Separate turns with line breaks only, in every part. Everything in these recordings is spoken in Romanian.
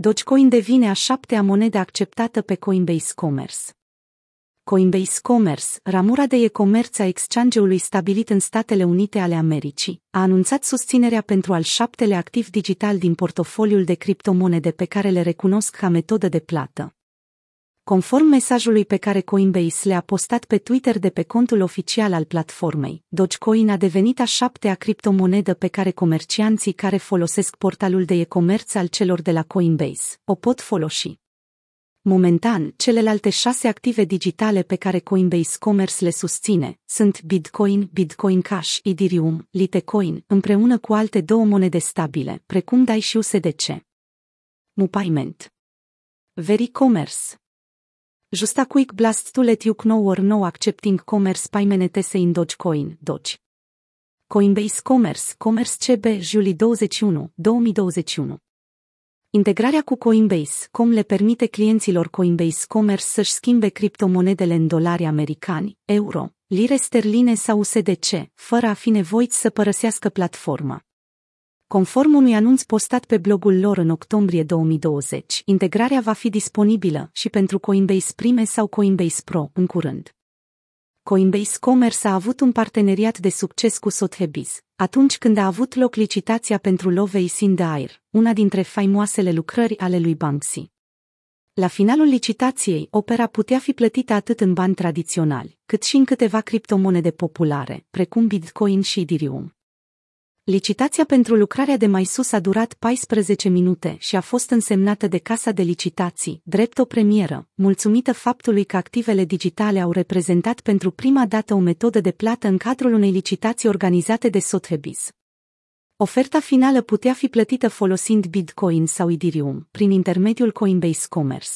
Dogecoin devine a șaptea monedă acceptată pe Coinbase Commerce. Coinbase Commerce, ramura de e-comerț a exchange-ului stabilit în Statele Unite ale Americii, a anunțat susținerea pentru al șaptelea activ digital din portofoliul de criptomonede pe care le recunosc ca metodă de plată. Conform mesajului pe care Coinbase le-a postat pe Twitter de pe contul oficial al platformei, Dogecoin a devenit a șaptea criptomonedă pe care comercianții care folosesc portalul de e-comerț al celor de la Coinbase o pot folosi. Momentan, celelalte șase active digitale pe care Coinbase Commerce le susține sunt Bitcoin, Bitcoin Cash, Ethereum, Litecoin, împreună cu alte două monede stabile, precum DAI și USDC. Mupayment Commerce Justa quick blast to let you know or no accepting commerce payment in Dogecoin, Doge. Coinbase Commerce, Commerce CB, Julie 21, 2021. Integrarea cu Coinbase, cum le permite clienților Coinbase Commerce să-și schimbe criptomonedele în dolari americani, euro, lire sterline sau USDC, fără a fi nevoiți să părăsească platforma. Conform unui anunț postat pe blogul lor în octombrie 2020, integrarea va fi disponibilă și pentru Coinbase Prime sau Coinbase Pro în curând. Coinbase Commerce a avut un parteneriat de succes cu Sotheby's, atunci când a avut loc licitația pentru Love's in the Air, una dintre faimoasele lucrări ale lui Banksy. La finalul licitației, opera putea fi plătită atât în bani tradiționali, cât și în câteva criptomonede populare, precum Bitcoin și Ethereum. Licitația pentru lucrarea de mai sus a durat 14 minute și a fost însemnată de Casa de Licitații, drept o premieră, mulțumită faptului că activele digitale au reprezentat pentru prima dată o metodă de plată în cadrul unei licitații organizate de Sotheby's. Oferta finală putea fi plătită folosind Bitcoin sau Ethereum, prin intermediul Coinbase Commerce.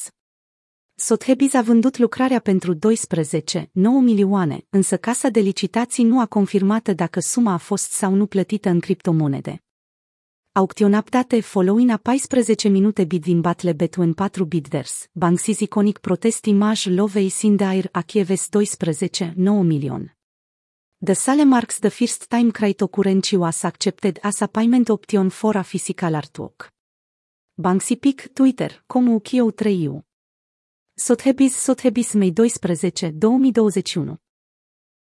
Sotheby's a vândut lucrarea pentru 12, 9 milioane, însă casa de licitații nu a confirmat dacă suma a fost sau nu plătită în criptomonede. Aukționat date following a 14 minute bid din batle between 4 bidders, Banksy's iconic protest image lovei sindair a Kieves 12, 9 milion. The sale marks the first time cryptocurrency was accepted as a payment option for a physical artwork. Banksy Pic, Twitter, Comu Kio 3 Sotheby's Sotheby's May 12, 2021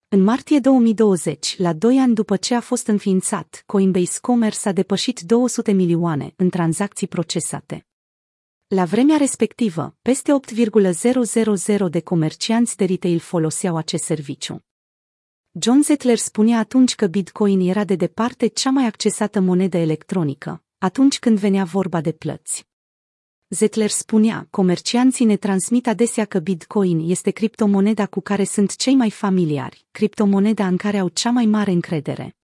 În martie 2020, la doi ani după ce a fost înființat, Coinbase Commerce a depășit 200 milioane în tranzacții procesate. La vremea respectivă, peste 8,000 de comercianți de retail foloseau acest serviciu. John Zettler spunea atunci că Bitcoin era de departe cea mai accesată monedă electronică, atunci când venea vorba de plăți. Zettler spunea, comercianții ne transmit adesea că Bitcoin este criptomoneda cu care sunt cei mai familiari, criptomoneda în care au cea mai mare încredere.